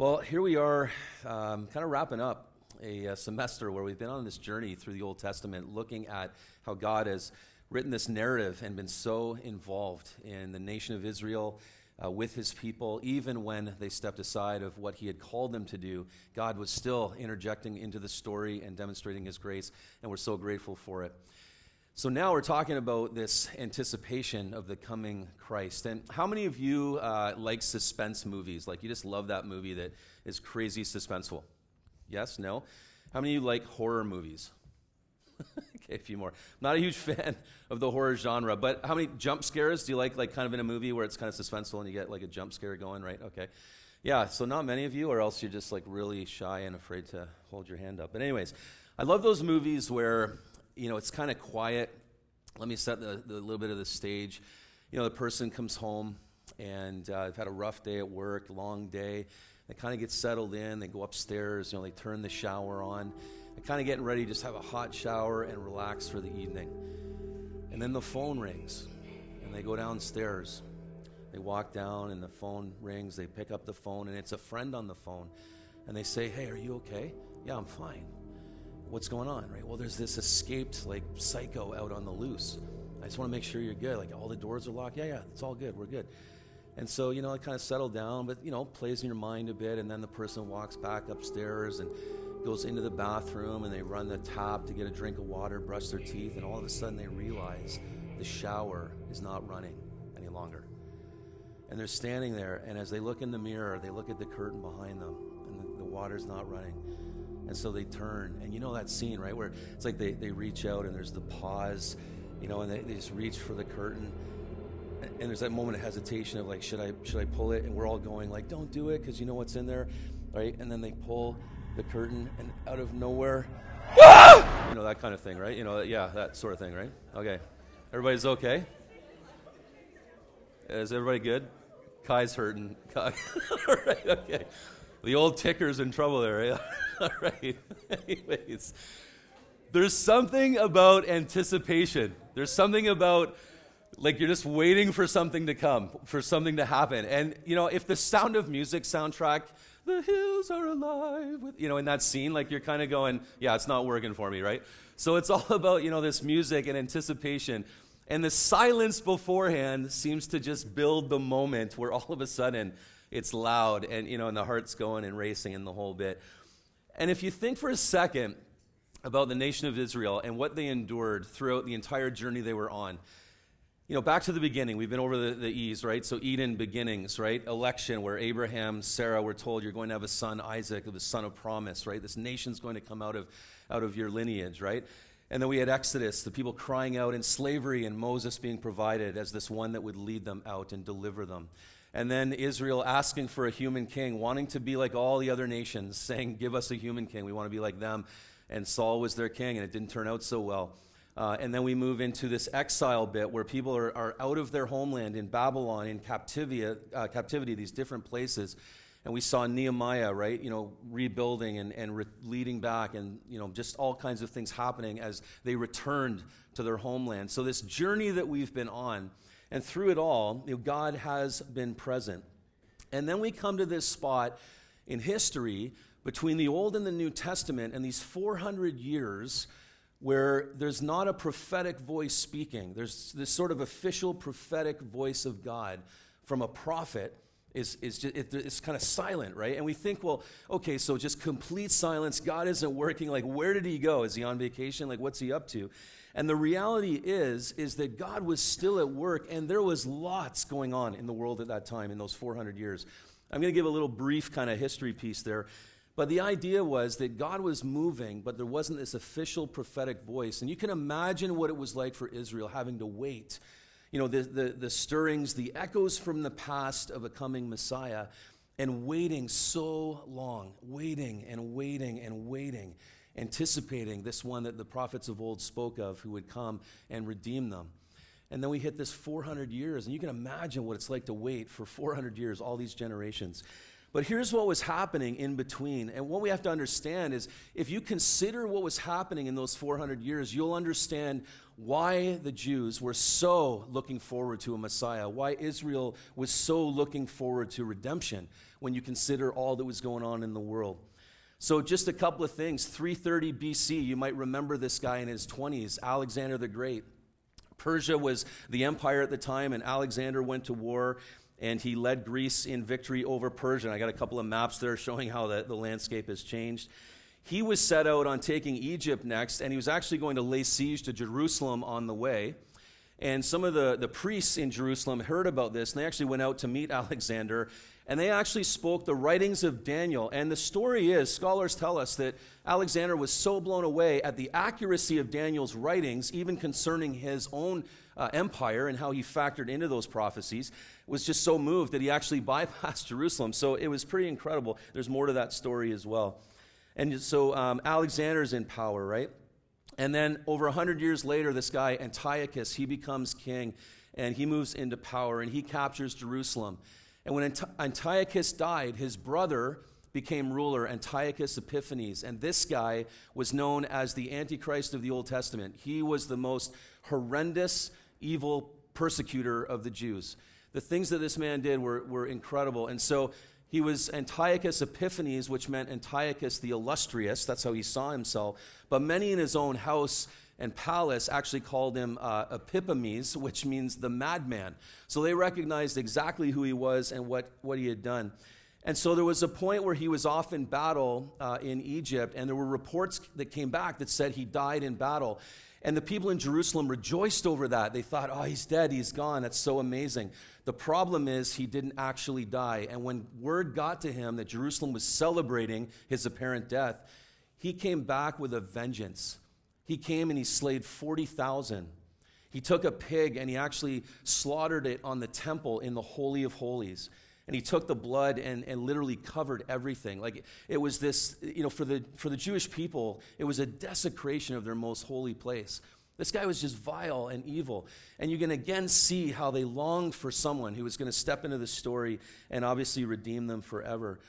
Well, here we are, um, kind of wrapping up a, a semester where we've been on this journey through the Old Testament, looking at how God has written this narrative and been so involved in the nation of Israel. Uh, with his people, even when they stepped aside of what he had called them to do, God was still interjecting into the story and demonstrating his grace, and we're so grateful for it. So now we're talking about this anticipation of the coming Christ. And how many of you uh, like suspense movies? Like you just love that movie that is crazy suspenseful? Yes? No? How many of you like horror movies? okay, a few more. Not a huge fan of the horror genre, but how many jump scares do you like? Like kind of in a movie where it's kind of suspenseful and you get like a jump scare going, right? Okay. Yeah, so not many of you, or else you're just like really shy and afraid to hold your hand up. But, anyways, I love those movies where you know, it's kind of quiet. Let me set the, the little bit of the stage. You know, the person comes home and uh, they've had a rough day at work, long day. They kind of get settled in. They go upstairs. You know, they turn the shower on. They're kind of getting ready, just have a hot shower and relax for the evening. And then the phone rings, and they go downstairs. They walk down, and the phone rings. They pick up the phone, and it's a friend on the phone. And they say, Hey, are you okay? Yeah, I'm fine what's going on, right? Well, there's this escaped like psycho out on the loose. I just want to make sure you're good. Like all the doors are locked. Yeah, yeah, it's all good. We're good. And so, you know, it kind of settled down, but, you know, plays in your mind a bit. And then the person walks back upstairs and goes into the bathroom and they run the tap to get a drink of water, brush their teeth. And all of a sudden they realize the shower is not running any longer. And they're standing there. And as they look in the mirror, they look at the curtain behind them and the, the water's not running. And so they turn, and you know that scene, right? Where it's like they, they reach out and there's the pause, you know, and they, they just reach for the curtain. And there's that moment of hesitation of like, should I should I pull it? And we're all going like, don't do it because you know what's in there, right? And then they pull the curtain, and out of nowhere, you know that kind of thing, right? You know, yeah, that sort of thing, right? Okay, everybody's okay. Is everybody good? Kai's hurting. Kai. all right, okay. The old ticker's in trouble there, right? Eh? All right. Anyways, there's something about anticipation. There's something about like you're just waiting for something to come, for something to happen. And you know, if the Sound of Music soundtrack, the hills are alive with you know, in that scene, like you're kind of going, yeah, it's not working for me, right? So it's all about, you know, this music and anticipation. And the silence beforehand seems to just build the moment where all of a sudden it's loud and you know and the heart's going and racing and the whole bit. And if you think for a second about the nation of israel and what they endured throughout the entire journey they were on you know back to the beginning we've been over the, the e's right? So eden beginnings right? Election where abraham sarah were told you're going to have a son isaac the son of promise right? This nation's going to come out of out of your lineage right? And then we had Exodus, the people crying out in slavery, and Moses being provided as this one that would lead them out and deliver them. And then Israel asking for a human king, wanting to be like all the other nations, saying, Give us a human king. We want to be like them. And Saul was their king, and it didn't turn out so well. Uh, and then we move into this exile bit where people are, are out of their homeland in Babylon, in captivity, uh, captivity, these different places. And we saw Nehemiah, right, you know, rebuilding and, and re- leading back and, you know, just all kinds of things happening as they returned to their homeland. So, this journey that we've been on and through it all, you know, God has been present. And then we come to this spot in history between the Old and the New Testament and these 400 years where there's not a prophetic voice speaking. There's this sort of official prophetic voice of God from a prophet is, is just, it, it's kind of silent, right? And we think, well, okay, so just complete silence. God isn't working. Like, where did he go? Is he on vacation? Like, what's he up to? And the reality is, is that God was still at work, and there was lots going on in the world at that time, in those 400 years. I'm going to give a little brief kind of history piece there. But the idea was that God was moving, but there wasn't this official prophetic voice. And you can imagine what it was like for Israel having to wait. You know, the, the, the stirrings, the echoes from the past of a coming Messiah, and waiting so long, waiting and waiting and waiting anticipating this one that the prophets of old spoke of who would come and redeem them. And then we hit this 400 years, and you can imagine what it's like to wait for 400 years, all these generations. But here's what was happening in between. And what we have to understand is if you consider what was happening in those 400 years, you'll understand why the Jews were so looking forward to a Messiah, why Israel was so looking forward to redemption when you consider all that was going on in the world. So, just a couple of things. 330 BC, you might remember this guy in his 20s, Alexander the Great. Persia was the empire at the time, and Alexander went to war and he led Greece in victory over Persia. And I got a couple of maps there showing how the, the landscape has changed. He was set out on taking Egypt next, and he was actually going to lay siege to Jerusalem on the way. And some of the, the priests in Jerusalem heard about this, and they actually went out to meet Alexander, and they actually spoke the writings of Daniel. And the story is, scholars tell us that Alexander was so blown away at the accuracy of Daniel's writings, even concerning his own uh, empire and how he factored into those prophecies, was just so moved that he actually bypassed Jerusalem. So it was pretty incredible. There's more to that story as well. And so um, Alexander's in power, right? And then over 100 years later, this guy, Antiochus, he becomes king and he moves into power and he captures Jerusalem. And when Antiochus died, his brother became ruler, Antiochus Epiphanes. And this guy was known as the Antichrist of the Old Testament. He was the most horrendous, evil persecutor of the Jews. The things that this man did were, were incredible. And so he was Antiochus Epiphanes, which meant Antiochus the illustrious. That's how he saw himself. But many in his own house and Pallas actually called him uh, which means the madman. So they recognized exactly who he was and what, what he had done. And so there was a point where he was off in battle uh, in Egypt, and there were reports that came back that said he died in battle. And the people in Jerusalem rejoiced over that. They thought, oh, he's dead, he's gone. That's so amazing. The problem is, he didn't actually die. And when word got to him that Jerusalem was celebrating his apparent death, he came back with a vengeance. He came and he slayed 40,000. He took a pig and he actually slaughtered it on the temple in the Holy of Holies and he took the blood and, and literally covered everything. Like it was this, you know, for the, for the Jewish people, it was a desecration of their most holy place. This guy was just vile and evil. And you can again see how they longed for someone who was going to step into the story and obviously redeem them forever.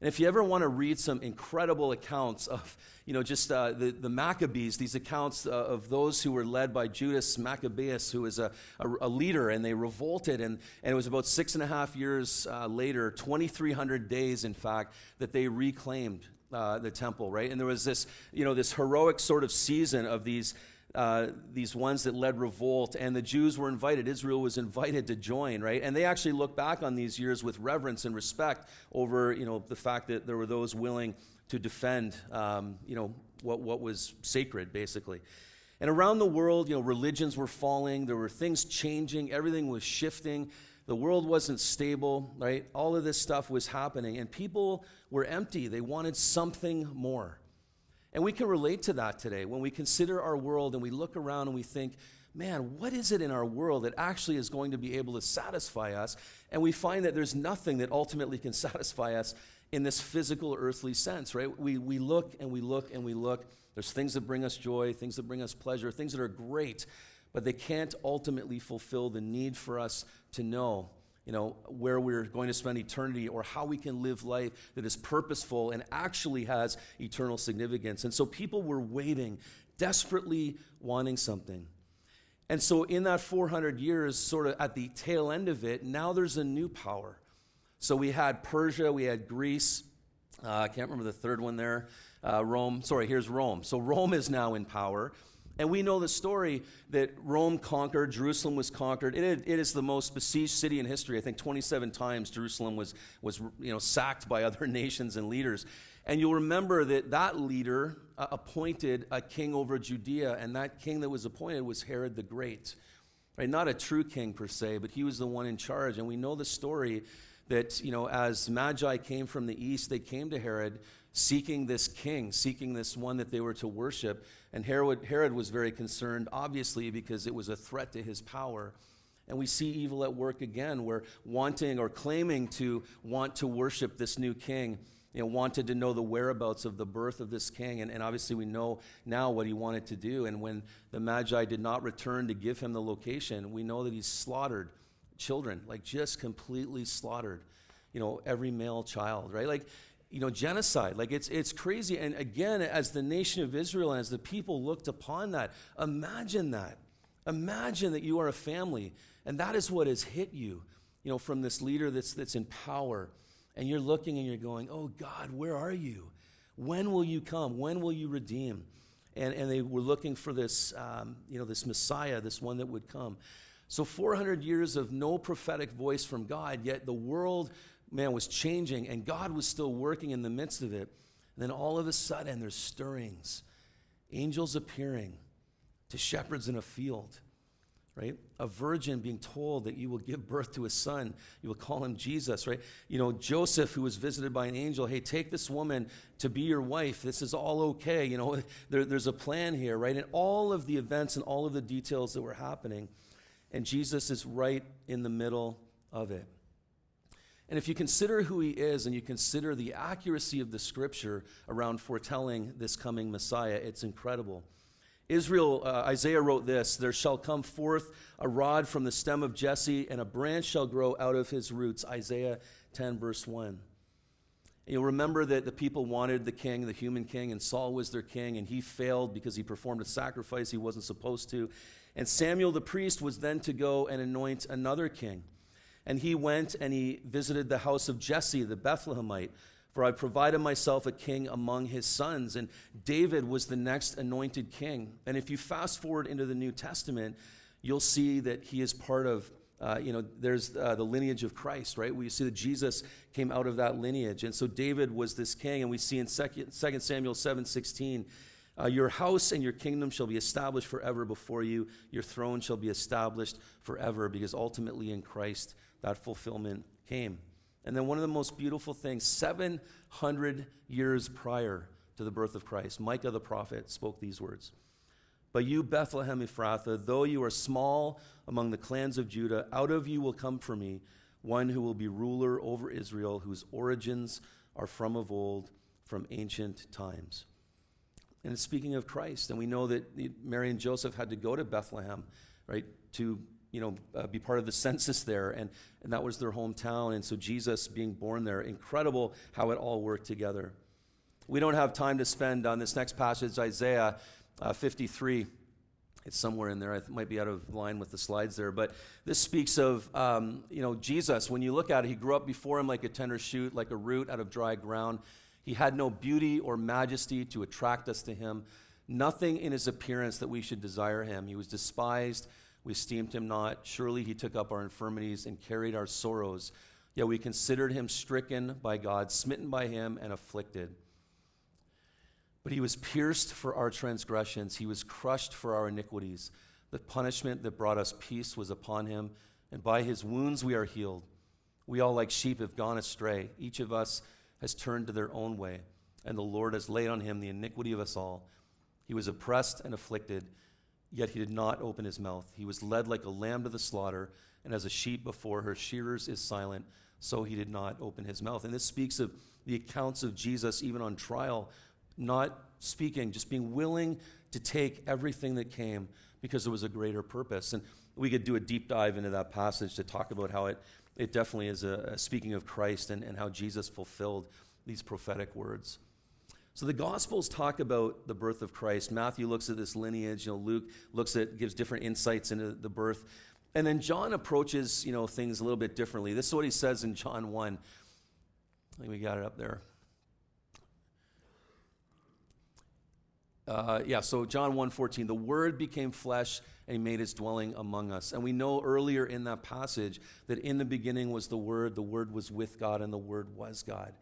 And if you ever want to read some incredible accounts of, you know, just uh, the, the Maccabees, these accounts uh, of those who were led by Judas Maccabeus, who was a, a, a, leader, and they revolted. And, and it was about six and a half years uh, later, 2,300 days, in fact, that they reclaimed uh, the temple, right? And there was this, you know, this heroic sort of season of these uh, these ones that led revolt, and the Jews were invited. Israel was invited to join, right? And they actually look back on these years with reverence and respect over, you know, the fact that there were those willing to defend, um, you know, what, what was sacred, basically. And around the world, you know, religions were falling, there were things changing, everything was shifting. The world wasn't stable, right? All of this stuff was happening, and people were empty. They wanted something more. And we can relate to that today when we consider our world and we look around and we think, man, what is it in our world that actually is going to be able to satisfy us? And we find that there's nothing that ultimately can satisfy us in this physical, earthly sense, right? We, we look and we look and we look. There's things that bring us joy, things that bring us pleasure, things that are great, but they can't ultimately fulfill the need for us to know you know, where we're going to spend eternity or how we can live life that is purposeful and actually has eternal significance. And so people were waiting, desperately wanting something. And so, in that 400 years, sort of at the tail end of it, now there's a new power. So, we had Persia, we had Greece. Uh, I can't remember the third one there. Uh, Rome. Sorry, here's Rome. So, Rome is now in power. And we know the story that Rome conquered, Jerusalem was conquered. It, it is the most besieged city in history. I think 27 times Jerusalem was, was you know, sacked by other nations and leaders. And you'll remember that that leader uh, appointed a king over Judea, and that king that was appointed was Herod the Great. Right? Not a true king per se, but he was the one in charge. And we know the story that, you know, as Magi came from the east, they came to Herod seeking this king, seeking this one that they were to worship. And Herod, Herod was very concerned, obviously, because it was a threat to his power. And we see evil at work again, where wanting or claiming to want to worship this new king, you know, wanted to know the whereabouts of the birth of this king. And, and obviously, we know now what he wanted to do. And when the Magi did not return to give him the location, we know that he slaughtered children, like just completely slaughtered. you know, every male child, right? Like, you know, genocide. Like it's it's crazy. And again, as the nation of Israel and as the people looked upon that, imagine that. Imagine that you are a family, and that is what has hit you, you know, from this leader that's that's in power. And you're looking and you're going, Oh God, where are you? When will you come? When will you redeem? And, and they were looking for this, um, you know, this Messiah, this one that would come. So 400 years of no prophetic voice from God, yet the world man, was changing, and God was still working in the midst of it. And then all of a sudden, there's stirrings, angels appearing to shepherds in a field, right? A virgin being told that you will give birth to a son. You will call him Jesus, right? You know, Joseph, who was visited by an angel, hey, take this woman to be your wife. This is all okay. You know, there, there's a plan here, right? And all of the events and all of the details that were happening. And Jesus is right in the middle of it. And if you consider who he is and you consider the accuracy of the scripture around foretelling this coming Messiah, it's incredible. Israel, uh, Isaiah wrote this There shall come forth a rod from the stem of Jesse, and a branch shall grow out of his roots. Isaiah 10, verse 1. You'll remember that the people wanted the king, the human king, and Saul was their king, and he failed because he performed a sacrifice he wasn't supposed to. And Samuel the priest was then to go and anoint another king. And he went and he visited the house of Jesse, the Bethlehemite. For I provided myself a king among his sons. And David was the next anointed king. And if you fast forward into the New Testament, you'll see that he is part of, uh, you know, there's uh, the lineage of Christ, right? We see that Jesus came out of that lineage. And so David was this king. And we see in 2 Samuel 7 16, uh, your house and your kingdom shall be established forever before you. Your throne shall be established forever, because ultimately in Christ, that fulfillment came. And then one of the most beautiful things, 700 years prior to the birth of Christ, Micah the prophet spoke these words. But you, Bethlehem Ephrathah, though you are small among the clans of Judah, out of you will come for me one who will be ruler over Israel, whose origins are from of old, from ancient times. And it's speaking of Christ. And we know that Mary and Joseph had to go to Bethlehem, right, to you know, uh, be part of the census there, and, and that was their hometown. And so Jesus being born there, incredible how it all worked together. We don't have time to spend on this next passage, Isaiah uh, 53. It's somewhere in there. It might be out of line with the slides there, but this speaks of um, you know Jesus. When you look at it, he grew up before him like a tender shoot, like a root out of dry ground. He had no beauty or majesty to attract us to him. Nothing in his appearance that we should desire him. He was despised we esteemed him not. Surely he took up our infirmities and carried our sorrows. Yet we considered him stricken by God, smitten by him, and afflicted. But he was pierced for our transgressions, he was crushed for our iniquities. The punishment that brought us peace was upon him, and by his wounds we are healed. We all, like sheep, have gone astray. Each of us has turned to their own way, and the Lord has laid on him the iniquity of us all. He was oppressed and afflicted Yet he did not open his mouth. He was led like a lamb to the slaughter, and as a sheep before her shearers is silent, so he did not open his mouth. And this speaks of the accounts of Jesus, even on trial, not speaking, just being willing to take everything that came because there was a greater purpose. And we could do a deep dive into that passage to talk about how it, it definitely is a, a speaking of Christ and, and how Jesus fulfilled these prophetic words. So the Gospels talk about the birth of Christ. Matthew looks at this lineage. You know, Luke looks at gives different insights into the birth, and then John approaches you know things a little bit differently. This is what he says in John one. I think we got it up there. Uh, yeah, so John 1.14, the Word became flesh and he made his dwelling among us. And we know earlier in that passage that in the beginning was the Word, the Word was with God, and the Word was God.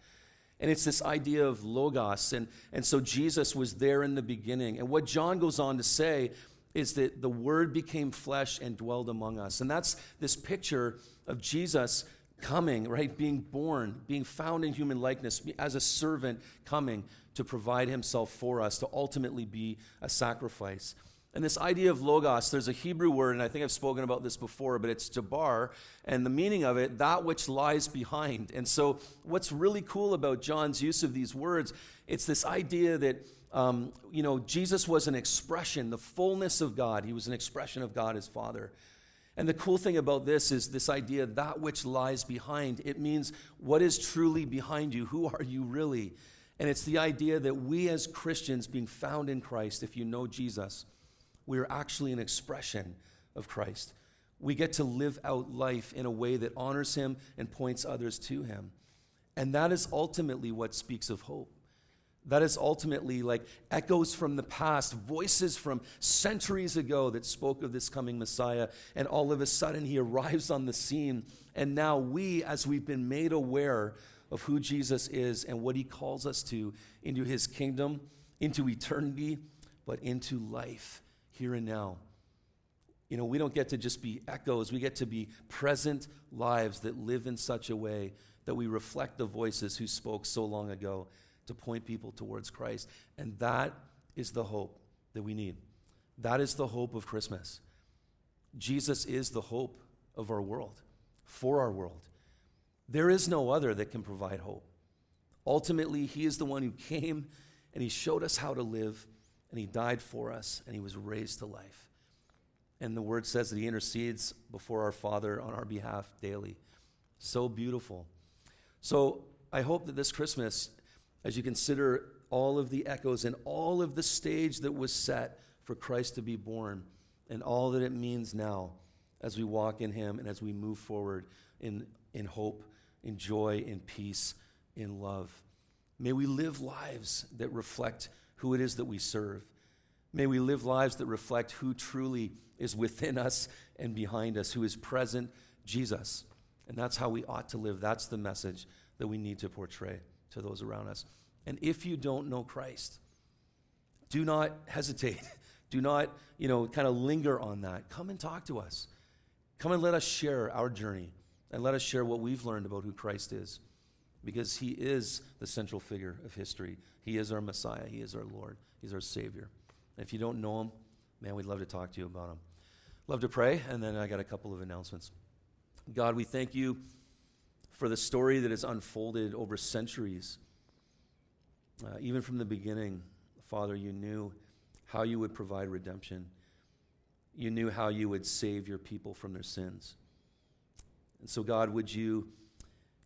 And it's this idea of logos. And, and so Jesus was there in the beginning. And what John goes on to say is that the Word became flesh and dwelled among us. And that's this picture of Jesus coming, right? Being born, being found in human likeness, as a servant coming to provide himself for us, to ultimately be a sacrifice. And this idea of logos, there's a Hebrew word, and I think I've spoken about this before, but it's jabar, and the meaning of it, that which lies behind. And so, what's really cool about John's use of these words, it's this idea that, um, you know, Jesus was an expression, the fullness of God. He was an expression of God as Father. And the cool thing about this is this idea that which lies behind. It means what is truly behind you? Who are you really? And it's the idea that we as Christians, being found in Christ, if you know Jesus, we are actually an expression of Christ. We get to live out life in a way that honors Him and points others to Him. And that is ultimately what speaks of hope. That is ultimately like echoes from the past, voices from centuries ago that spoke of this coming Messiah. And all of a sudden, he arrives on the scene. And now we, as we've been made aware of who Jesus is and what he calls us to into his kingdom, into eternity, but into life here and now. You know, we don't get to just be echoes, we get to be present lives that live in such a way that we reflect the voices who spoke so long ago to point people towards Christ. And that is the hope that we need. That is the hope of Christmas. Jesus is the hope of our world, for our world. There is no other that can provide hope. Ultimately, He is the one who came and He showed us how to live, and He died for us, and He was raised to life. And the Word says that He intercedes before our Father on our behalf daily. So beautiful. So I hope that this Christmas, as you consider all of the echoes and all of the stage that was set for Christ to be born and all that it means now as we walk in Him and as we move forward in, in hope, in joy, in peace, in love. May we live lives that reflect who it is that we serve. May we live lives that reflect who truly is within us and behind us, who is present, Jesus. And that's how we ought to live. That's the message that we need to portray to those around us. And if you don't know Christ, do not hesitate. Do not, you know, kind of linger on that. Come and talk to us. Come and let us share our journey and let us share what we've learned about who Christ is. Because he is the central figure of history. He is our Messiah. He is our Lord. He's our Savior. And if you don't know him, man, we'd love to talk to you about him. Love to pray, and then I got a couple of announcements. God, we thank you for the story that has unfolded over centuries. Uh, even from the beginning, Father, you knew how you would provide redemption. You knew how you would save your people from their sins. And so, God, would you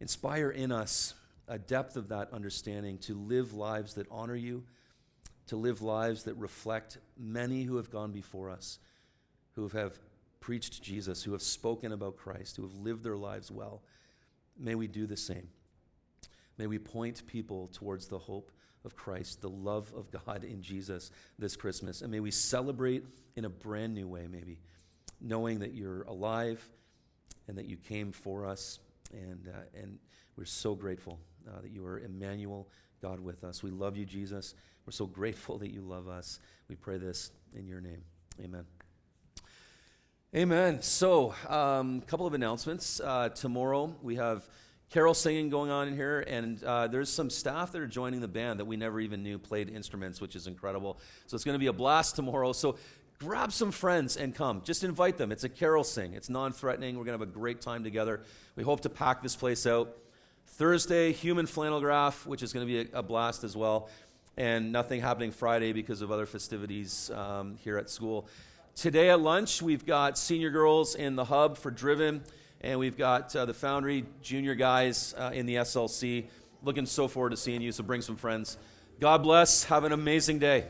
inspire in us a depth of that understanding to live lives that honor you, to live lives that reflect many who have gone before us, who have preached Jesus, who have spoken about Christ, who have lived their lives well. May we do the same. May we point people towards the hope of Christ, the love of God in Jesus this Christmas. And may we celebrate in a brand new way, maybe, knowing that you're alive and that you came for us. And, uh, and we're so grateful uh, that you are Emmanuel, God with us. We love you, Jesus. We're so grateful that you love us. We pray this in your name. Amen. Amen. So, a um, couple of announcements. Uh, tomorrow we have carol singing going on in here, and uh, there's some staff that are joining the band that we never even knew played instruments, which is incredible. So it's going to be a blast tomorrow. So grab some friends and come. Just invite them. It's a carol sing. It's non-threatening. We're going to have a great time together. We hope to pack this place out. Thursday, human flannel graph, which is going to be a, a blast as well, and nothing happening Friday because of other festivities um, here at school. Today at lunch, we've got senior girls in the hub for Driven, and we've got uh, the Foundry junior guys uh, in the SLC. Looking so forward to seeing you, so bring some friends. God bless. Have an amazing day.